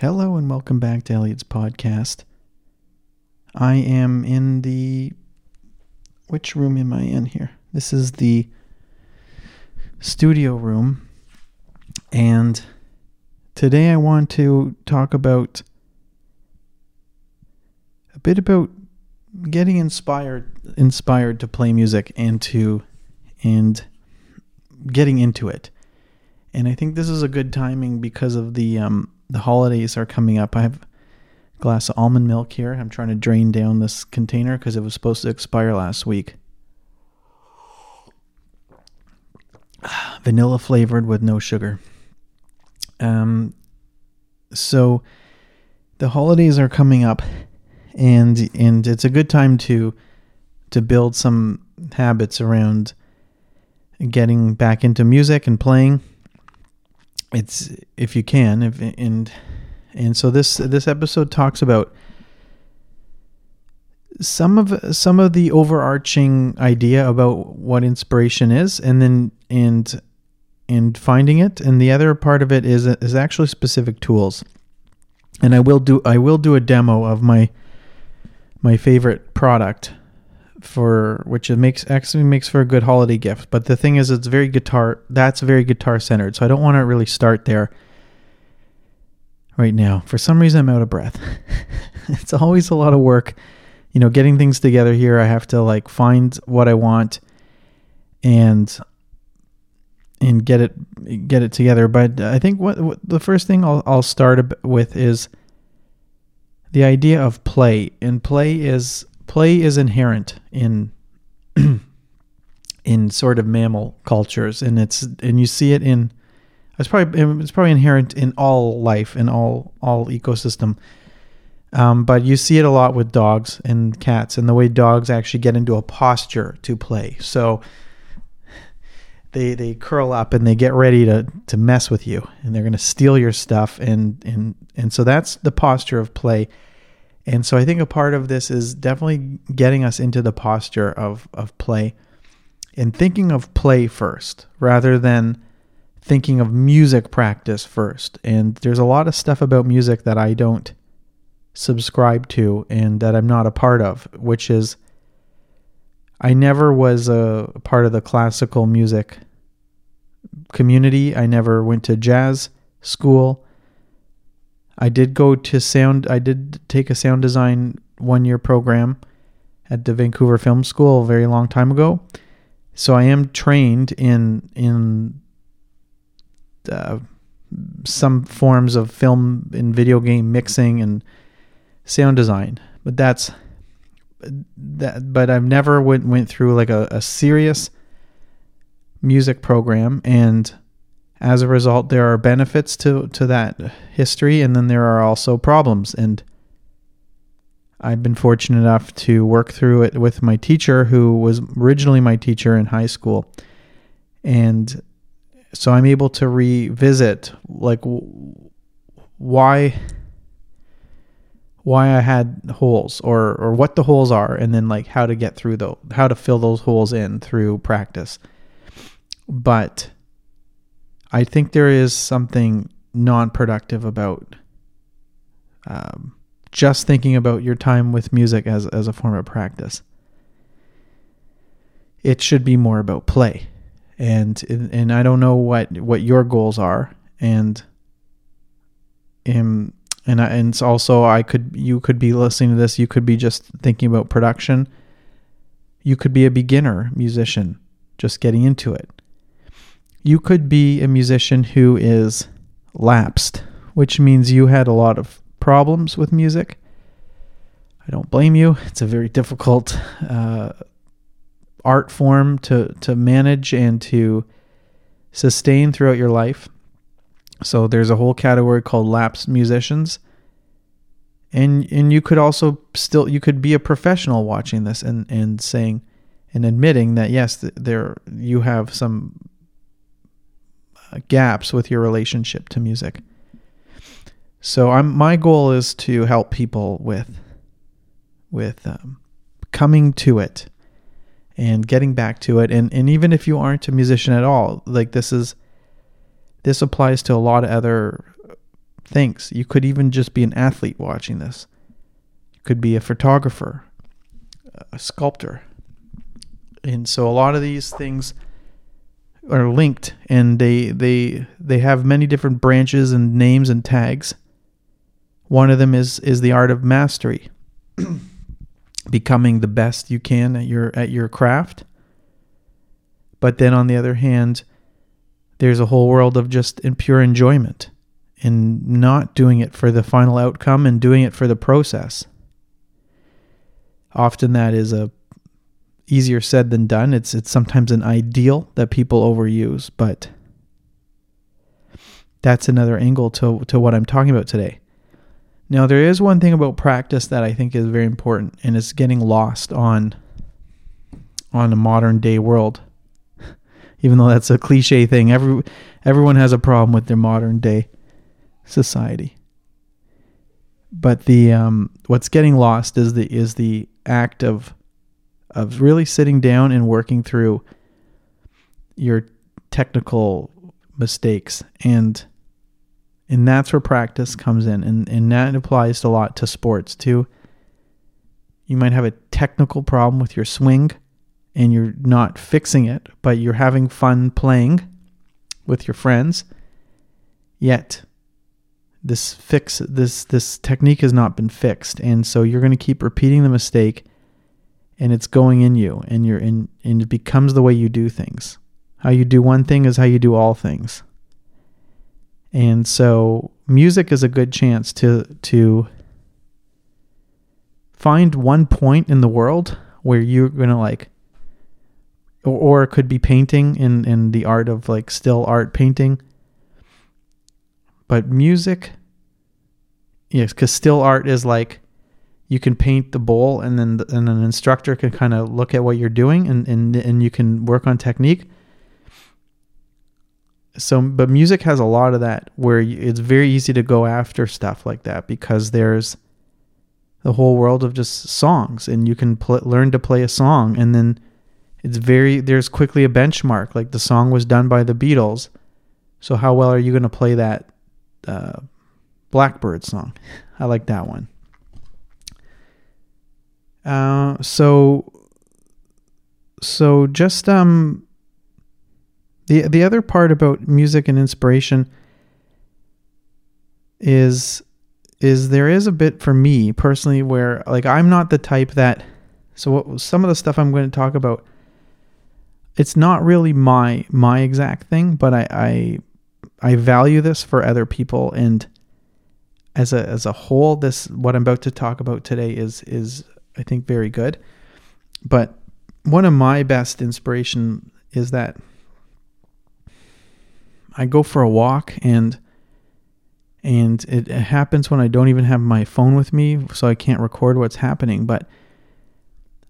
Hello and welcome back to Elliott's podcast. I am in the. Which room am I in here? This is the studio room. And today I want to talk about a bit about getting inspired inspired to play music and to and getting into it. And I think this is a good timing because of the um, the holidays are coming up. I have a glass of almond milk here. I'm trying to drain down this container because it was supposed to expire last week. Vanilla flavored with no sugar. Um, so the holidays are coming up, and and it's a good time to to build some habits around getting back into music and playing it's if you can if and and so this this episode talks about some of some of the overarching idea about what inspiration is and then and and finding it. And the other part of it is is actually specific tools. And I will do I will do a demo of my my favorite product for which it makes actually makes for a good holiday gift. But the thing is, it's very guitar. That's very guitar centered. So I don't want to really start there right now. For some reason, I'm out of breath. it's always a lot of work, you know, getting things together here. I have to like find what I want and and get it get it together. But I think what, what the first thing I'll I'll start with is the idea of play. And play is play is inherent in in sort of mammal cultures, and it's and you see it in it's probably it's probably inherent in all life in all all ecosystem. Um, but you see it a lot with dogs and cats, and the way dogs actually get into a posture to play. So they they curl up and they get ready to to mess with you, and they're going to steal your stuff, and and and so that's the posture of play. And so I think a part of this is definitely getting us into the posture of, of play and thinking of play first rather than thinking of music practice first. And there's a lot of stuff about music that I don't subscribe to and that I'm not a part of, which is I never was a part of the classical music community. I never went to jazz school. I did go to sound. I did take a sound design one year program at the Vancouver Film School a very long time ago. So I am trained in in uh, some forms of film and video game mixing and sound design, but that's that. But I've never went went through like a, a serious music program and as a result, there are benefits to, to that history, and then there are also problems. And I've been fortunate enough to work through it with my teacher, who was originally my teacher in high school. And so I'm able to revisit, like, why why I had holes or or what the holes are and then like how to get through those how to fill those holes in through practice. But I think there is something non productive about um, just thinking about your time with music as, as a form of practice. It should be more about play. And and I don't know what, what your goals are and um, and I, and also I could you could be listening to this you could be just thinking about production you could be a beginner musician just getting into it you could be a musician who is lapsed, which means you had a lot of problems with music. I don't blame you. It's a very difficult uh, art form to, to manage and to sustain throughout your life. So there's a whole category called lapsed musicians. And and you could also still you could be a professional watching this and, and saying and admitting that yes there you have some gaps with your relationship to music. So I'm my goal is to help people with with um, coming to it and getting back to it and and even if you aren't a musician at all like this is this applies to a lot of other things. You could even just be an athlete watching this. You could be a photographer, a sculptor. And so a lot of these things are linked and they they they have many different branches and names and tags. One of them is is the art of mastery. Becoming the best you can at your at your craft. But then on the other hand, there's a whole world of just pure enjoyment and not doing it for the final outcome and doing it for the process. Often that is a easier said than done. It's it's sometimes an ideal that people overuse, but that's another angle to to what I'm talking about today. Now there is one thing about practice that I think is very important and it's getting lost on on a modern day world. Even though that's a cliche thing, every everyone has a problem with their modern day society. But the um, what's getting lost is the is the act of of really sitting down and working through your technical mistakes. And and that's where practice comes in. And and that applies a lot to sports too. You might have a technical problem with your swing and you're not fixing it but you're having fun playing with your friends. Yet this fix this this technique has not been fixed. And so you're going to keep repeating the mistake and it's going in you and you're in and it becomes the way you do things. How you do one thing is how you do all things. And so music is a good chance to to find one point in the world where you're to like or, or it could be painting in in the art of like still art painting. But music yes, cuz still art is like you can paint the bowl and then the, and an instructor can kind of look at what you're doing and, and and you can work on technique. So but music has a lot of that where it's very easy to go after stuff like that because there's the whole world of just songs and you can pl- learn to play a song and then it's very there's quickly a benchmark like the song was done by the Beatles so how well are you going to play that uh, Blackbird song? I like that one uh, so so just um the the other part about music and inspiration is is there is a bit for me personally where like I'm not the type that so what, some of the stuff I'm going to talk about it's not really my my exact thing but I I I value this for other people and as a as a whole this what I'm about to talk about today is is I think very good. But one of my best inspiration is that I go for a walk and and it happens when I don't even have my phone with me so I can't record what's happening but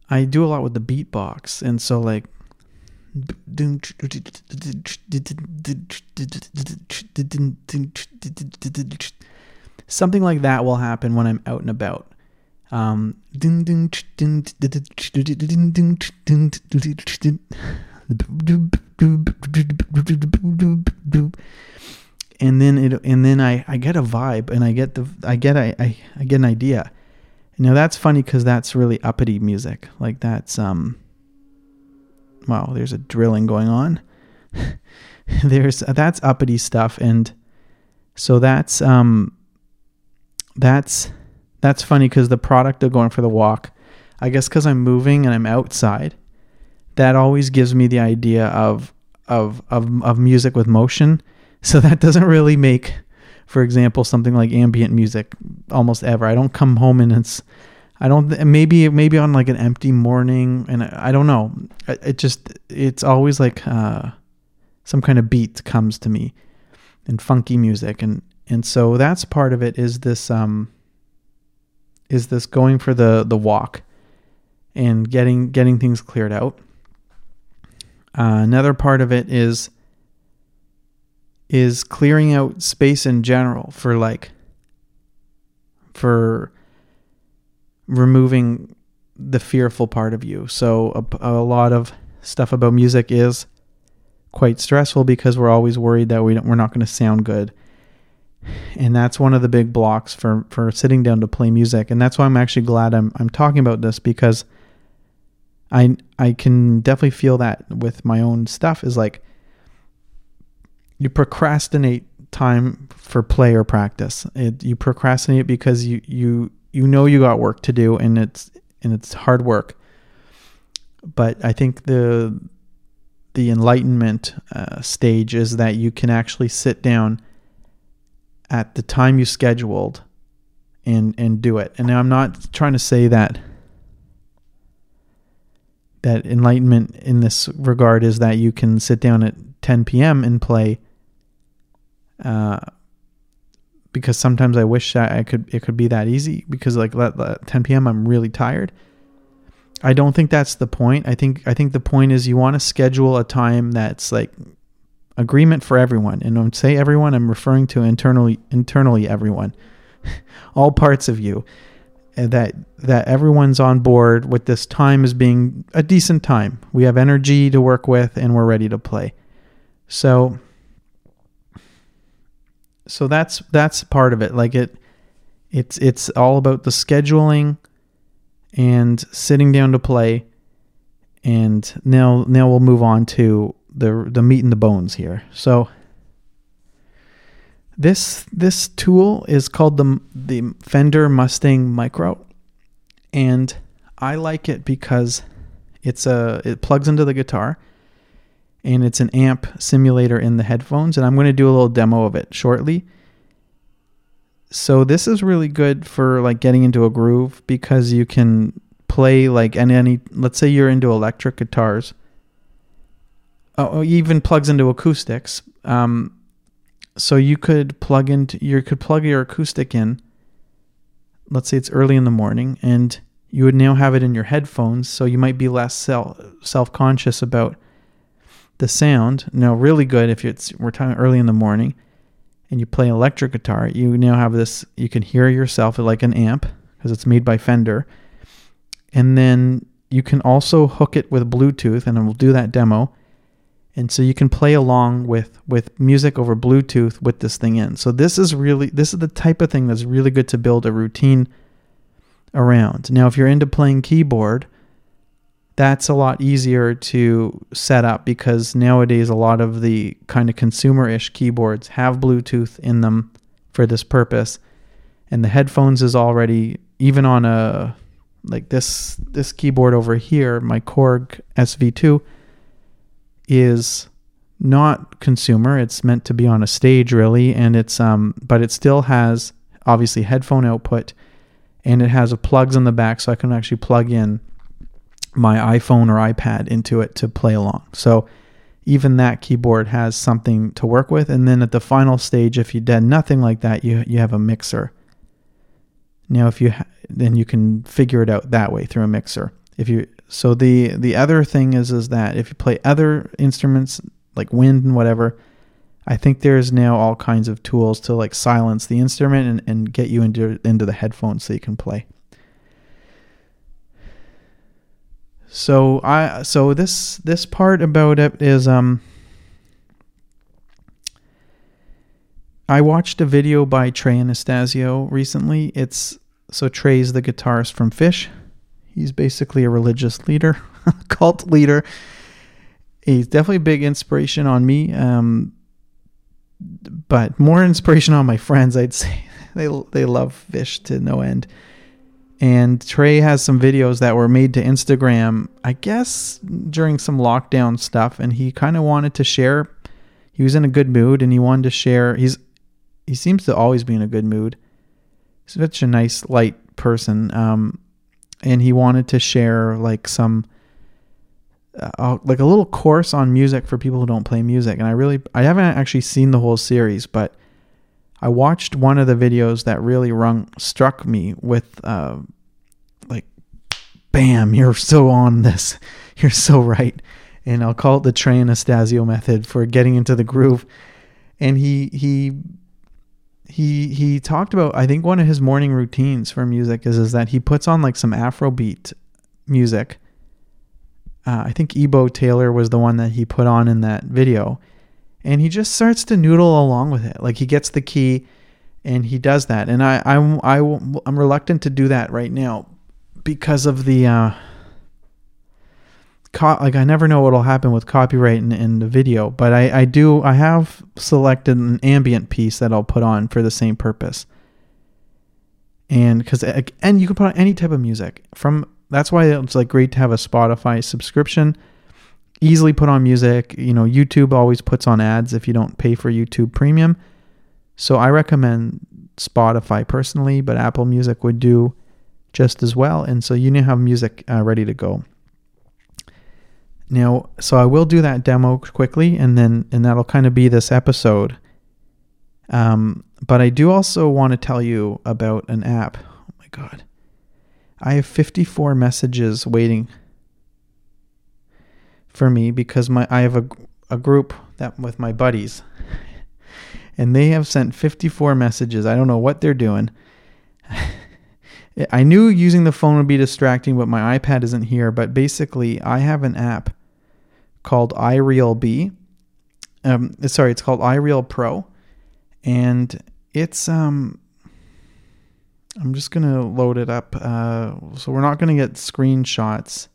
I do a lot with the beatbox and so like something like that will happen when I'm out and about um, and then it and then I, I get a vibe and I get the I get I, I, I get an idea. Now that's funny because that's really uppity music. Like that's um wow, there's a drilling going on. there's that's uppity stuff and so that's um that's that's funny because the product of going for the walk, I guess because I'm moving and I'm outside, that always gives me the idea of of of of music with motion. So that doesn't really make, for example, something like ambient music almost ever. I don't come home and it's, I don't maybe maybe on like an empty morning and I, I don't know. It, it, just it's always like uh, some kind of beat comes to me, and funky music and and so that's part of it is this um is this going for the the walk and getting getting things cleared out. Uh, another part of it is is clearing out space in general for like for removing the fearful part of you. So a, a lot of stuff about music is quite stressful because we're always worried that we we're not going to sound good and that's one of the big blocks for for sitting down to play music and that's why I'm actually glad I'm I'm talking about this because I I can definitely feel that with my own stuff is like you procrastinate time for play or practice. It, you procrastinate because you you you know you got work to do and it's and it's hard work. But I think the the enlightenment uh, stage is that you can actually sit down at the time you scheduled and and do it. And I'm not trying to say that that enlightenment in this regard is that you can sit down at 10 p.m. and play uh, because sometimes I wish that I could it could be that easy because like at 10 p.m. I'm really tired. I don't think that's the point. I think I think the point is you want to schedule a time that's like agreement for everyone. And when I say everyone, I'm referring to internally internally everyone. All parts of you. That that everyone's on board with this time as being a decent time. We have energy to work with and we're ready to play. So so that's that's part of it. Like it it's it's all about the scheduling and sitting down to play. And now now we'll move on to the the meat and the bones here. So this this tool is called the the Fender Mustang Micro, and I like it because it's a it plugs into the guitar, and it's an amp simulator in the headphones. And I'm going to do a little demo of it shortly. So this is really good for like getting into a groove because you can play like any, any let's say you're into electric guitars oh even plugs into acoustics. Um, so you could plug into you could plug your acoustic in let's say it's early in the morning and you would now have it in your headphones so you might be less self self-conscious about the sound. Now really good if it's we're talking early in the morning and you play electric guitar you now have this you can hear yourself like an amp because it's made by fender. And then you can also hook it with Bluetooth, and we'll do that demo. And so you can play along with with music over Bluetooth with this thing in. So this is really this is the type of thing that's really good to build a routine around. Now, if you're into playing keyboard, that's a lot easier to set up because nowadays a lot of the kind of consumer-ish keyboards have Bluetooth in them for this purpose. And the headphones is already even on a like this this keyboard over here, my Korg SV2 is not consumer. It's meant to be on a stage really and it's um but it still has obviously headphone output and it has a plugs in the back so I can actually plug in my iPhone or iPad into it to play along. So even that keyboard has something to work with and then at the final stage if you did nothing like that you you have a mixer now, if you ha- then you can figure it out that way through a mixer. If you so the the other thing is is that if you play other instruments like wind and whatever, I think there's now all kinds of tools to like silence the instrument and, and get you into into the headphones so you can play. So I so this this part about it is um I watched a video by Trey Anastasio recently. It's so Trey's the guitarist from Phish. He's basically a religious leader, cult leader. He's definitely a big inspiration on me, um, but more inspiration on my friends. I'd say they they love Phish to no end. And Trey has some videos that were made to Instagram, I guess during some lockdown stuff, and he kind of wanted to share. He was in a good mood, and he wanted to share. He's he seems to always be in a good mood He's such a nice, light person. Um, and he wanted to share like some, uh, like a little course on music for people who don't play music. And I really, I haven't actually seen the whole series, but I watched one of the videos that really rung, struck me with, uh, like, bam, you're so on this. You're so right. And I'll call it the Trey Anastasio method for getting into the groove. And he, he he he talked about I think one of his morning routines for music is is that he puts on like some Afrobeat music. Uh, I think Ebo Taylor was the one that he put on in that video, and he just starts to noodle along with it. Like he gets the key, and he does that. And I I'm I, I'm reluctant to do that right now because of the uh, co- like I never know what'll happen with copyright in, in the video, but I I do I have selected an ambient piece that I'll put on for the same purpose. And because and you can put on any type of music from that's why it's like great to have a Spotify subscription. Easily put on music. You know, YouTube always puts on ads if you don't pay for YouTube Premium. So I recommend Spotify personally, but Apple Music would do just as well. And so you to have music uh, ready to go. Now, so I will do that demo quickly, and then and that'll kind of be this episode. Um, but I do also want to tell you about an app. Oh my god, I have 54 messages waiting for me because my I have a a group that with my buddies and they have sent 54 messages. I don't know what they're doing. I knew using the phone would be distracting, but my iPad isn't here. But basically, I have an app called iReal Um, sorry, it's called iReal Pro, and it's um. I'm just gonna load it up. Uh, so we're not gonna get screenshots.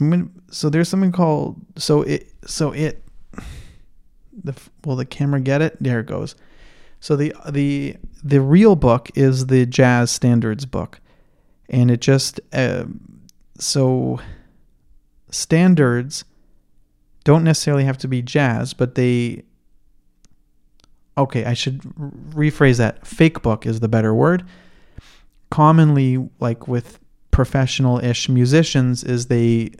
I'm gonna. So there's something called. So it. So it the will the camera get it? There it goes. So the the the real book is the jazz standards book, and it just uh, so standards don't necessarily have to be jazz, but they. Okay, I should rephrase that. Fake book is the better word. Commonly, like with professional-ish musicians, is they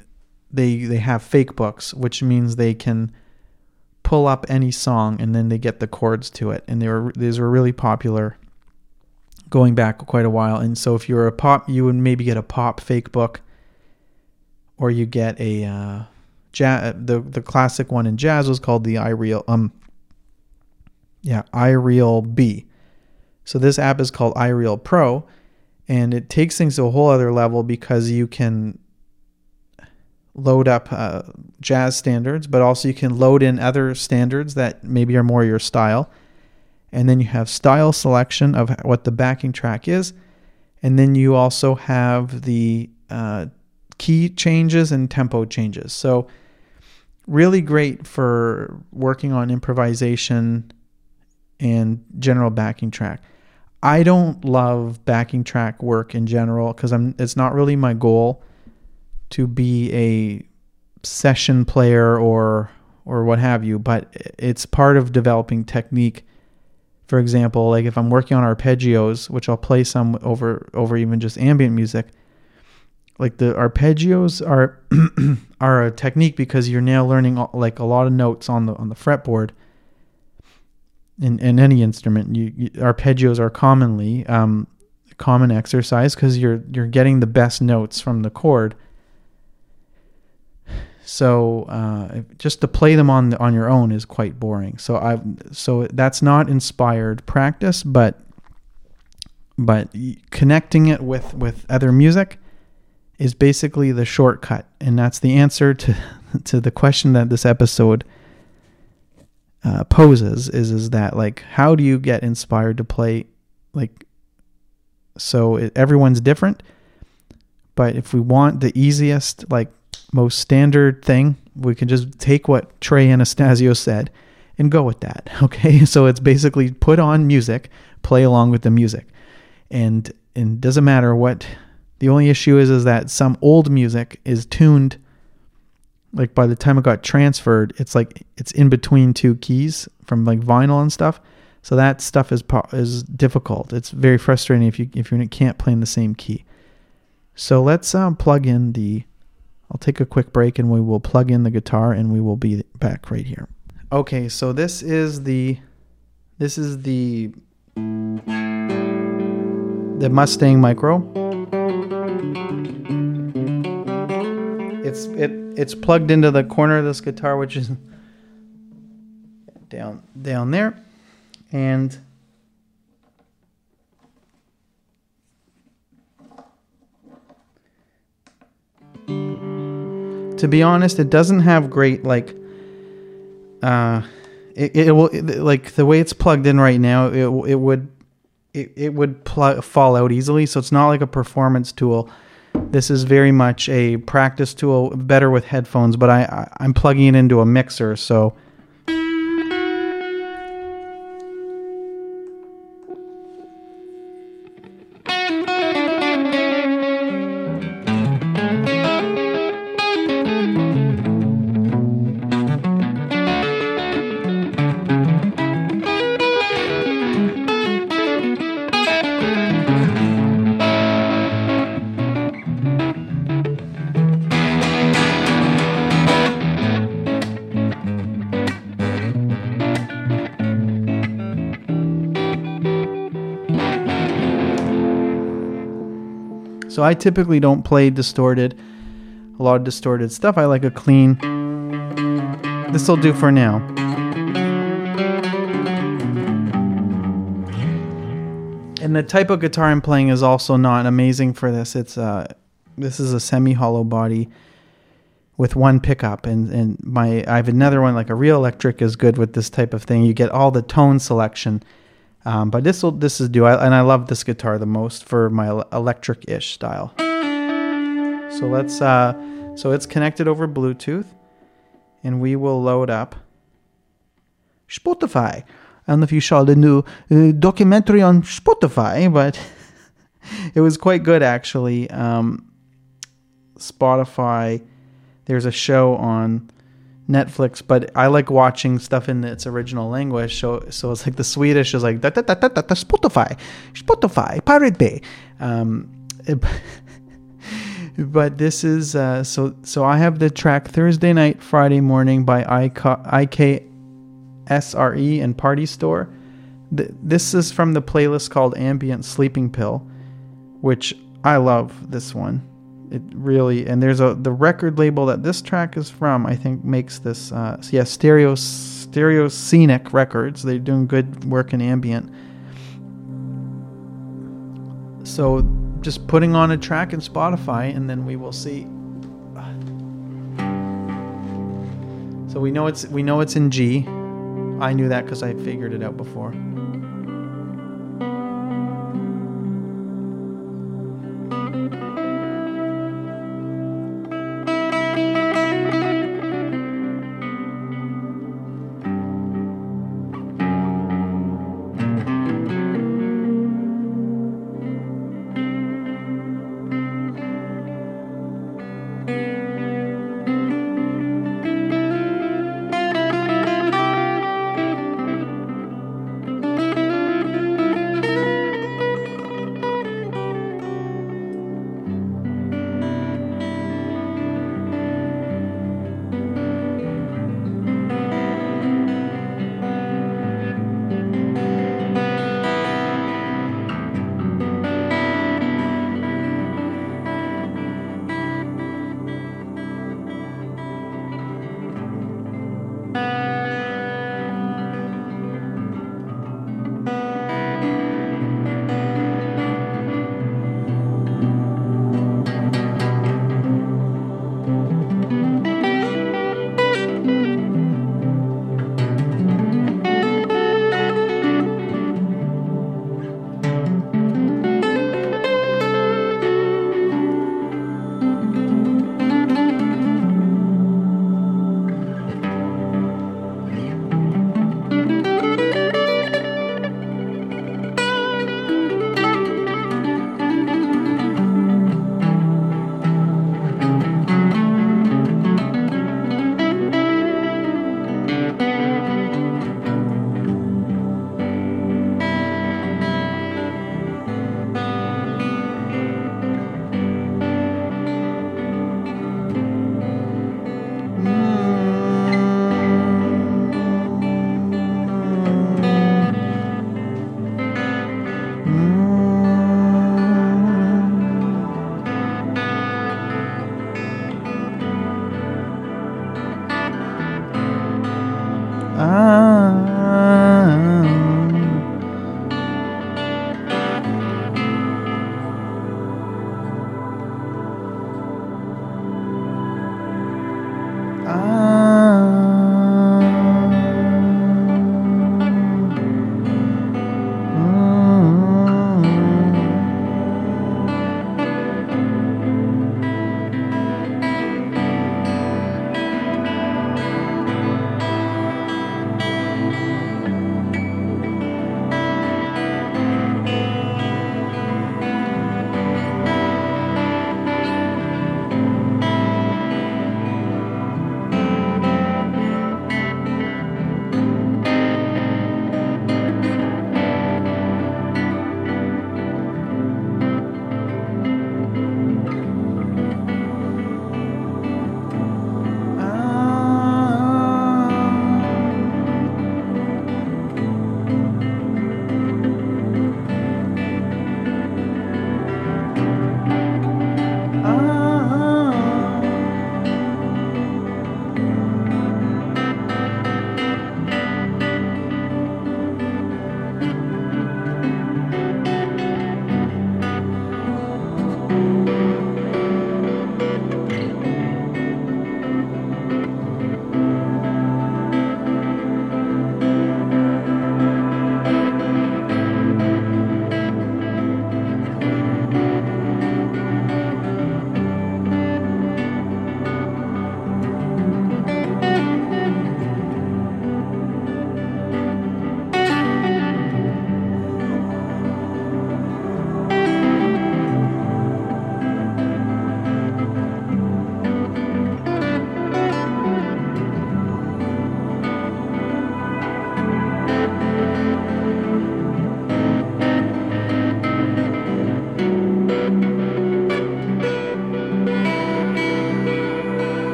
they they have fake books, which means they can pull up any song and then they get the chords to it. And they were these were really popular going back quite a while. And so if you're a pop, you would maybe get a pop fake book, or you get a uh, jazz. The the classic one in jazz was called the iReal um yeah iReal B. So this app is called iReal Pro, and it takes things to a whole other level because you can load up uh, jazz standards, but also you can load in other standards that maybe are more your style. And then you have style selection of what the backing track is. And then you also have the uh, key changes and tempo changes. So, really great for working on improvisation and general backing track. I don't love backing track work in general because I'm it's not really my goal to be a session player or or what have you, but it's part of developing technique. For example, like if I'm working on arpeggios, which I'll play some over over even just ambient music, like the arpeggios are are a technique because you're now learning like a lot of notes on the on the fretboard. In in any instrument, you, you arpeggios are commonly um, common exercise because you're you're getting the best notes from the chord so uh, just to play them on the, on your own is quite boring. So I so that's not inspired practice, but but connecting it with with other music is basically the shortcut, and that's the answer to to the question that this episode uh, poses. Is is that like how do you get inspired to play like so it, everyone's different, but if we want the easiest like most standard thing. We can just take what Trey Anastasio said and go with that. Okay. So it's basically put on music, play along with the music. And and doesn't matter what the only issue is is that some old music is tuned like by the time it got transferred, it's like it's in between two keys from like vinyl and stuff. So that stuff is is difficult. It's very frustrating if you if you can't play in the same key. So let's um, plug in the I'll take a quick break and we will plug in the guitar and we will be back right here. Okay, so this is the this is the the Mustang Micro. It's it it's plugged into the corner of this guitar which is down down there and to be honest, it doesn't have great like uh it, it will it, like the way it's plugged in right now. It it would it, it would pl- fall out easily. So it's not like a performance tool. This is very much a practice tool, better with headphones. But I, I I'm plugging it into a mixer, so. I typically don't play distorted, a lot of distorted stuff. I like a clean. This will do for now. And the type of guitar I'm playing is also not amazing for this. It's uh, this is a semi-hollow body with one pickup, and and my I have another one like a real electric is good with this type of thing. You get all the tone selection um, but this will this is I, and I love this guitar the most for my electric-ish style. So let's uh, so it's connected over Bluetooth, and we will load up Spotify. I don't know if you saw the new uh, documentary on Spotify, but it was quite good actually. Um, Spotify, there's a show on Netflix, but I like watching stuff in its original language. So, so it's like the Swedish is like da, da, da, da, da, Spotify, Spotify, Pirate Bay. Um, but this is uh, so. So I have the track Thursday night, Friday morning by IK, IKSRE and Party Store. this is from the playlist called Ambient Sleeping Pill, which I love. This one it really and there's a the record label that this track is from i think makes this uh yeah stereo stereo scenic records. They're doing good work in ambient. So just putting on a track in spotify and then we will see. So we know it's we know it's in g. I knew that because i figured it out before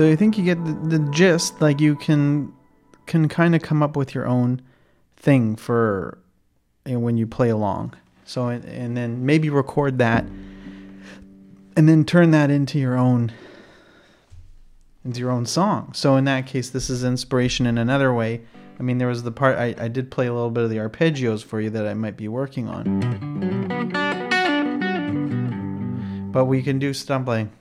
So I think you get the, the gist. Like you can can kind of come up with your own thing for you know, when you play along. So and, and then maybe record that, and then turn that into your own into your own song. So in that case, this is inspiration in another way. I mean, there was the part I, I did play a little bit of the arpeggios for you that I might be working on. But we can do stumbling.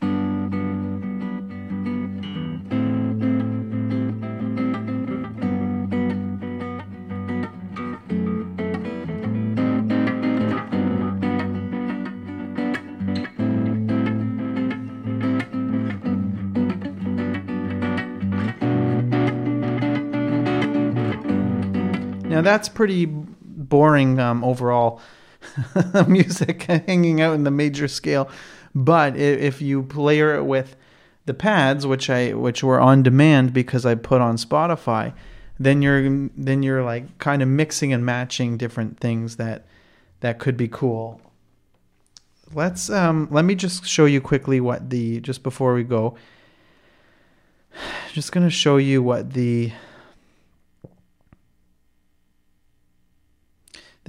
That's pretty boring um, overall music hanging out in the major scale, but if you layer it with the pads, which I which were on demand because I put on Spotify, then you're then you're like kind of mixing and matching different things that that could be cool. Let's um let me just show you quickly what the just before we go. Just gonna show you what the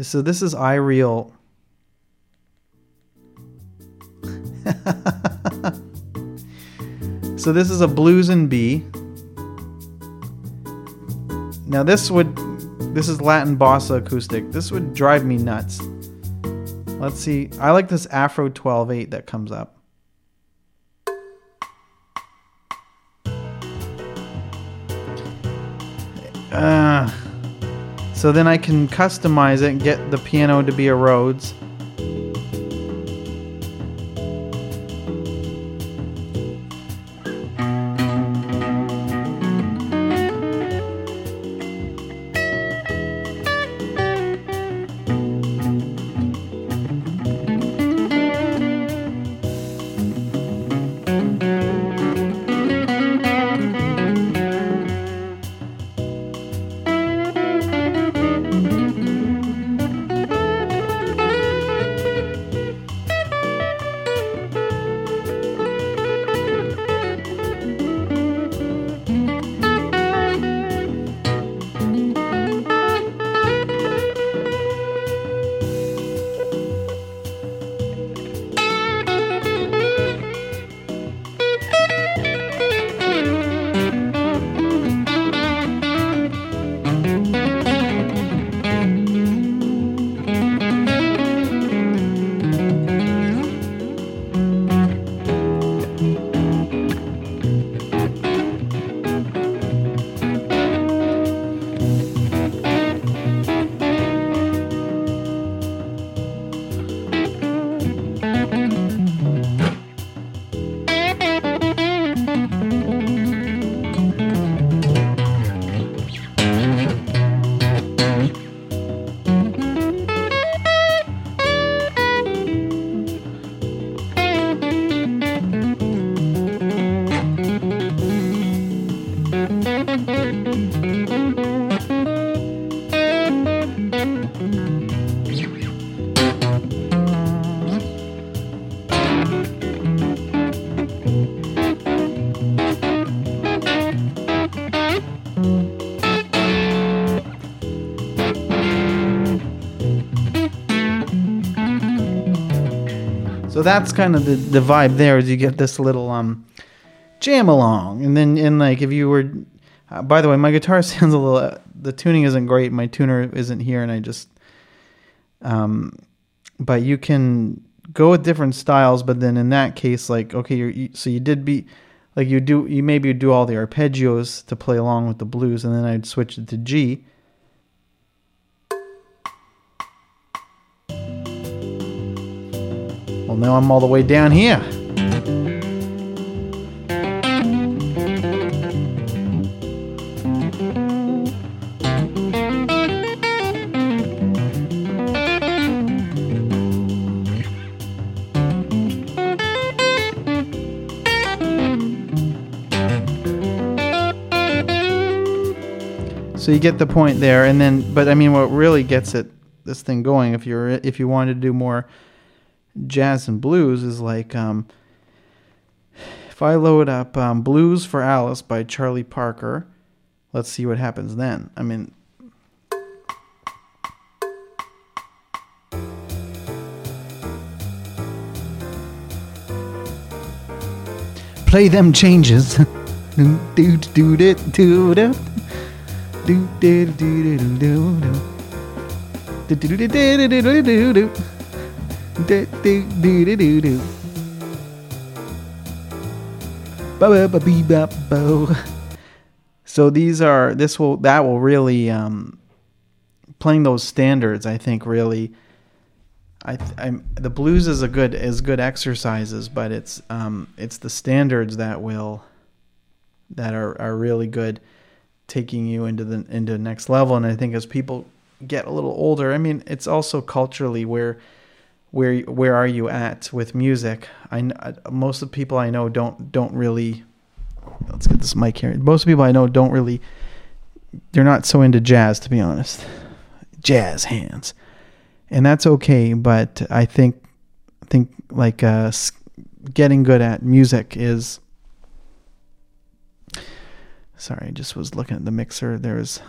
So this is iReal. so this is a blues and B. Now this would this is Latin bossa acoustic. This would drive me nuts. Let's see. I like this Afro 12/8 that comes up. Uh so then I can customize it and get the piano to be a Rhodes. So that's kind of the, the vibe there is you get this little um jam along. And then and like if you were uh, by the way my guitar sounds a little uh, the tuning isn't great. My tuner isn't here and I just um but you can go with different styles but then in that case like okay you so you did be like you do you maybe do all the arpeggios to play along with the blues and then I'd switch it to G Well, now I'm all the way down here. So you get the point there, and then, but I mean, what really gets it this thing going, if you're if you wanted to do more jazz and blues is like um, If I load up um, Blues for Alice by Charlie Parker, let's see what happens then. I mean, play them changes. do do do do do do do do do do do do do do do do do do do do do do do. Ba ba bop. So these are this will that will really um, playing those standards. I think really. I, I'm, the blues is a good is good exercises, but it's um, it's the standards that will that are, are really good, taking you into the into the next level. And I think as people get a little older, I mean, it's also culturally where where where are you at with music? I most of the people I know don't don't really. Let's get this mic here. Most of the people I know don't really. They're not so into jazz, to be honest. Jazz hands, and that's okay. But I think think like uh, getting good at music is. Sorry, I just was looking at the mixer. There's.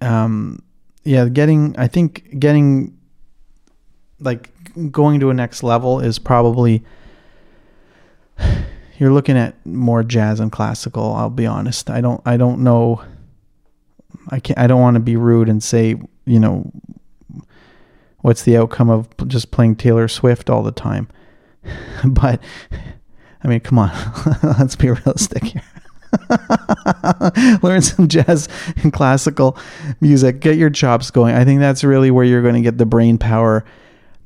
Um, yeah, getting. I think getting like going to a next level is probably you're looking at more jazz and classical i'll be honest. I don't i don't know i can't i don't want to be rude and say you know what's the outcome of just playing taylor swift all the time. But i mean come on let's be realistic here. Learn some jazz and classical music. Get your chops going. I think that's really where you're going to get the brain power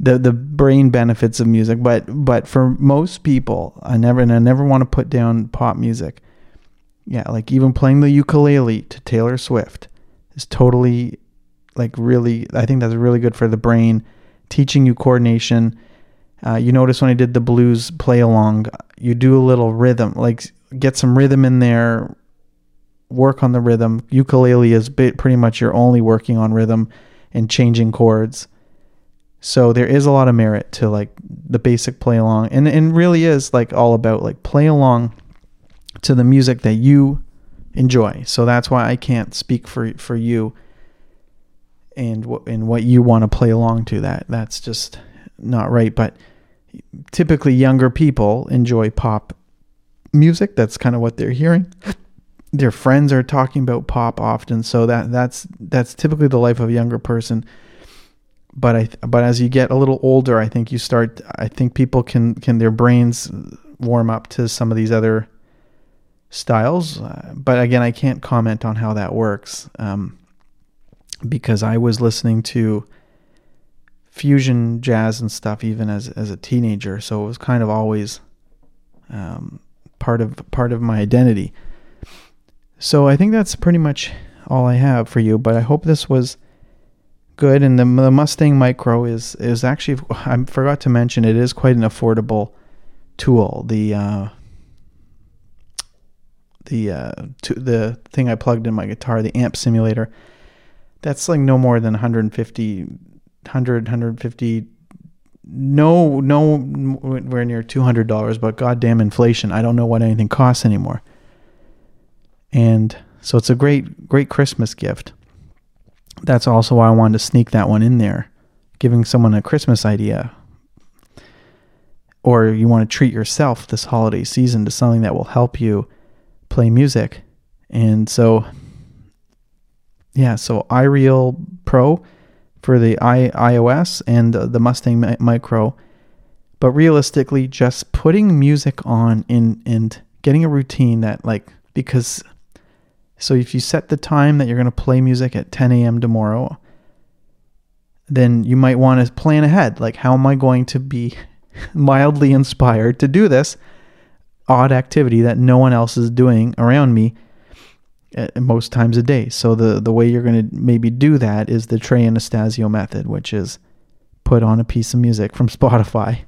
the the brain benefits of music. But but for most people, I never and I never want to put down pop music. Yeah, like even playing the ukulele to Taylor Swift is totally like really. I think that's really good for the brain, teaching you coordination. Uh, you notice when I did the blues play along, you do a little rhythm, like get some rhythm in there, work on the rhythm. Ukulele is pretty much you're only working on rhythm and changing chords. So there is a lot of merit to like the basic play along and and really is like all about like play along to the music that you enjoy. So that's why I can't speak for for you and what and what you want to play along to that that's just not right, but typically younger people enjoy pop music. That's kind of what they're hearing. Their friends are talking about pop often, so that that's that's typically the life of a younger person but I but as you get a little older, I think you start. I think people can can their brains warm up to some of these other styles. Uh, but again, I can't comment on how that works um, because I was listening to fusion jazz and stuff even as as a teenager, so it was kind of always um, part of part of my identity. So I think that's pretty much all I have for you. But I hope this was good. And the, the Mustang Micro is is actually I forgot to mention it is quite an affordable tool. The uh, the uh, to, the thing I plugged in my guitar, the amp simulator, that's like no more than 150, 100, 150. No, nowhere near two hundred dollars. But goddamn inflation, I don't know what anything costs anymore. And so it's a great, great Christmas gift that's also why I wanted to sneak that one in there, giving someone a Christmas idea. Or you want to treat yourself this holiday season to something that will help you play music. And so, yeah, so iReal Pro for the I, iOS and the Mustang Micro. But realistically, just putting music on in and getting a routine that, like, because so if you set the time that you're going to play music at 10 a.m. tomorrow, then you might want to plan ahead. Like, how am I going to be mildly inspired to do this odd activity that no one else is doing around me at most times a day? So the the way you're going to maybe do that is the Trey Anastasio method, which is put on a piece of music from Spotify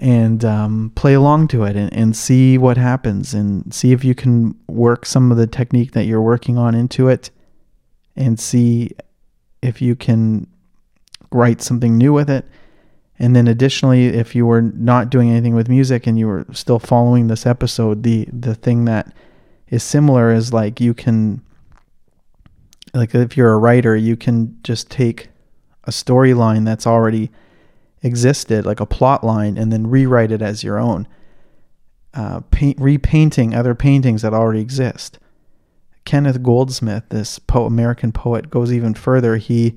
and um, play along to it and, and see what happens and see if you can work some of the technique that you're working on into it and see if you can write something new with it. And then additionally, if you were not doing anything with music and you were still following this episode, the the thing that is similar is like you can like if you're a writer, you can just take a storyline that's already existed, like a plot line, and then rewrite it as your own. Uh, paint, repainting other paintings that already exist. Kenneth Goldsmith, this po- American poet, goes even further. He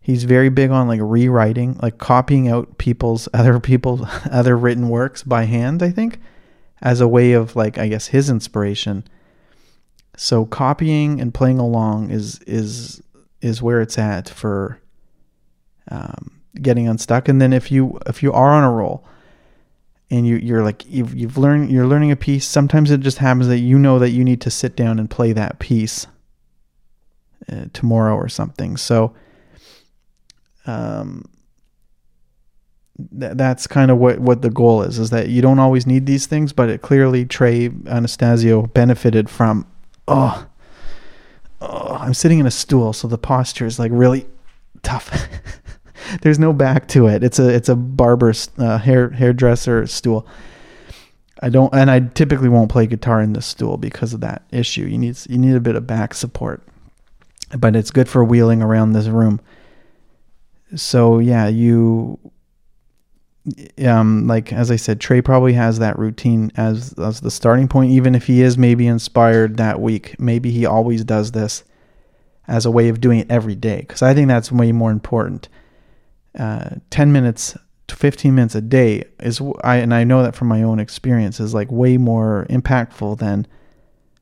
he's very big on like rewriting, like copying out people's other people's other written works by hand. I think as a way of like I guess his inspiration. So copying and playing along is is is where it's at for um, getting unstuck. And then if you if you are on a roll and you you're like you've you've learned you're learning a piece, sometimes it just happens that you know that you need to sit down and play that piece uh, tomorrow or something. So um th- that's kind of what what the goal is is that you don't always need these things but it clearly Trey Anastasio benefited from oh oh I'm sitting in a stool so the posture is like really tough there's no back to it it's a it's a barber's uh, hair hairdresser stool I don't and I typically won't play guitar in this stool because of that issue you need you need a bit of back support but it's good for wheeling around this room so yeah, you um like as I said, Trey probably has that routine as as the starting point, even if he is maybe inspired that week. Maybe he always does this as a way of doing it every day. Because I think that's way more important. Uh, ten minutes to fifteen minutes a day is I and I know that from my own experience is like way more impactful than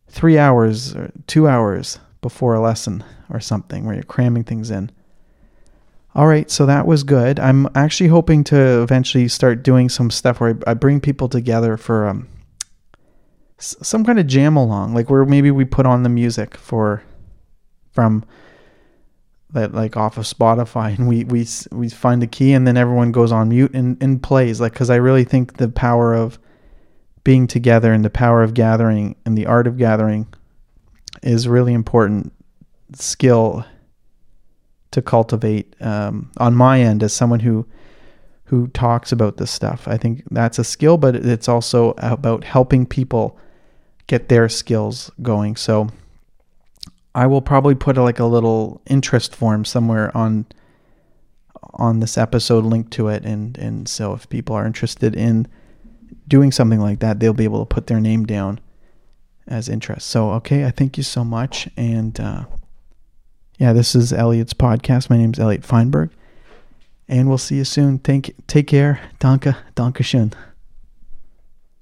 three hours or two hours before a lesson or something where you're cramming things in. All right, so that was good. I'm actually hoping to eventually start doing some stuff where I, I bring people together for um, some kind of jam along, like where maybe we put on the music for from that like off of Spotify, and we we we find the key, and then everyone goes on mute and and plays. Like, because I really think the power of being together and the power of gathering and the art of gathering is really important skill to cultivate um, on my end as someone who who talks about this stuff. I think that's a skill, but it's also about helping people get their skills going. So I will probably put a, like a little interest form somewhere on on this episode link to it and and so if people are interested in doing something like that, they'll be able to put their name down as interest. So okay, I thank you so much and uh, yeah, this is Elliott's podcast. My name is Elliott Feinberg, and we'll see you soon. Thank, take care. Danke, danke schön.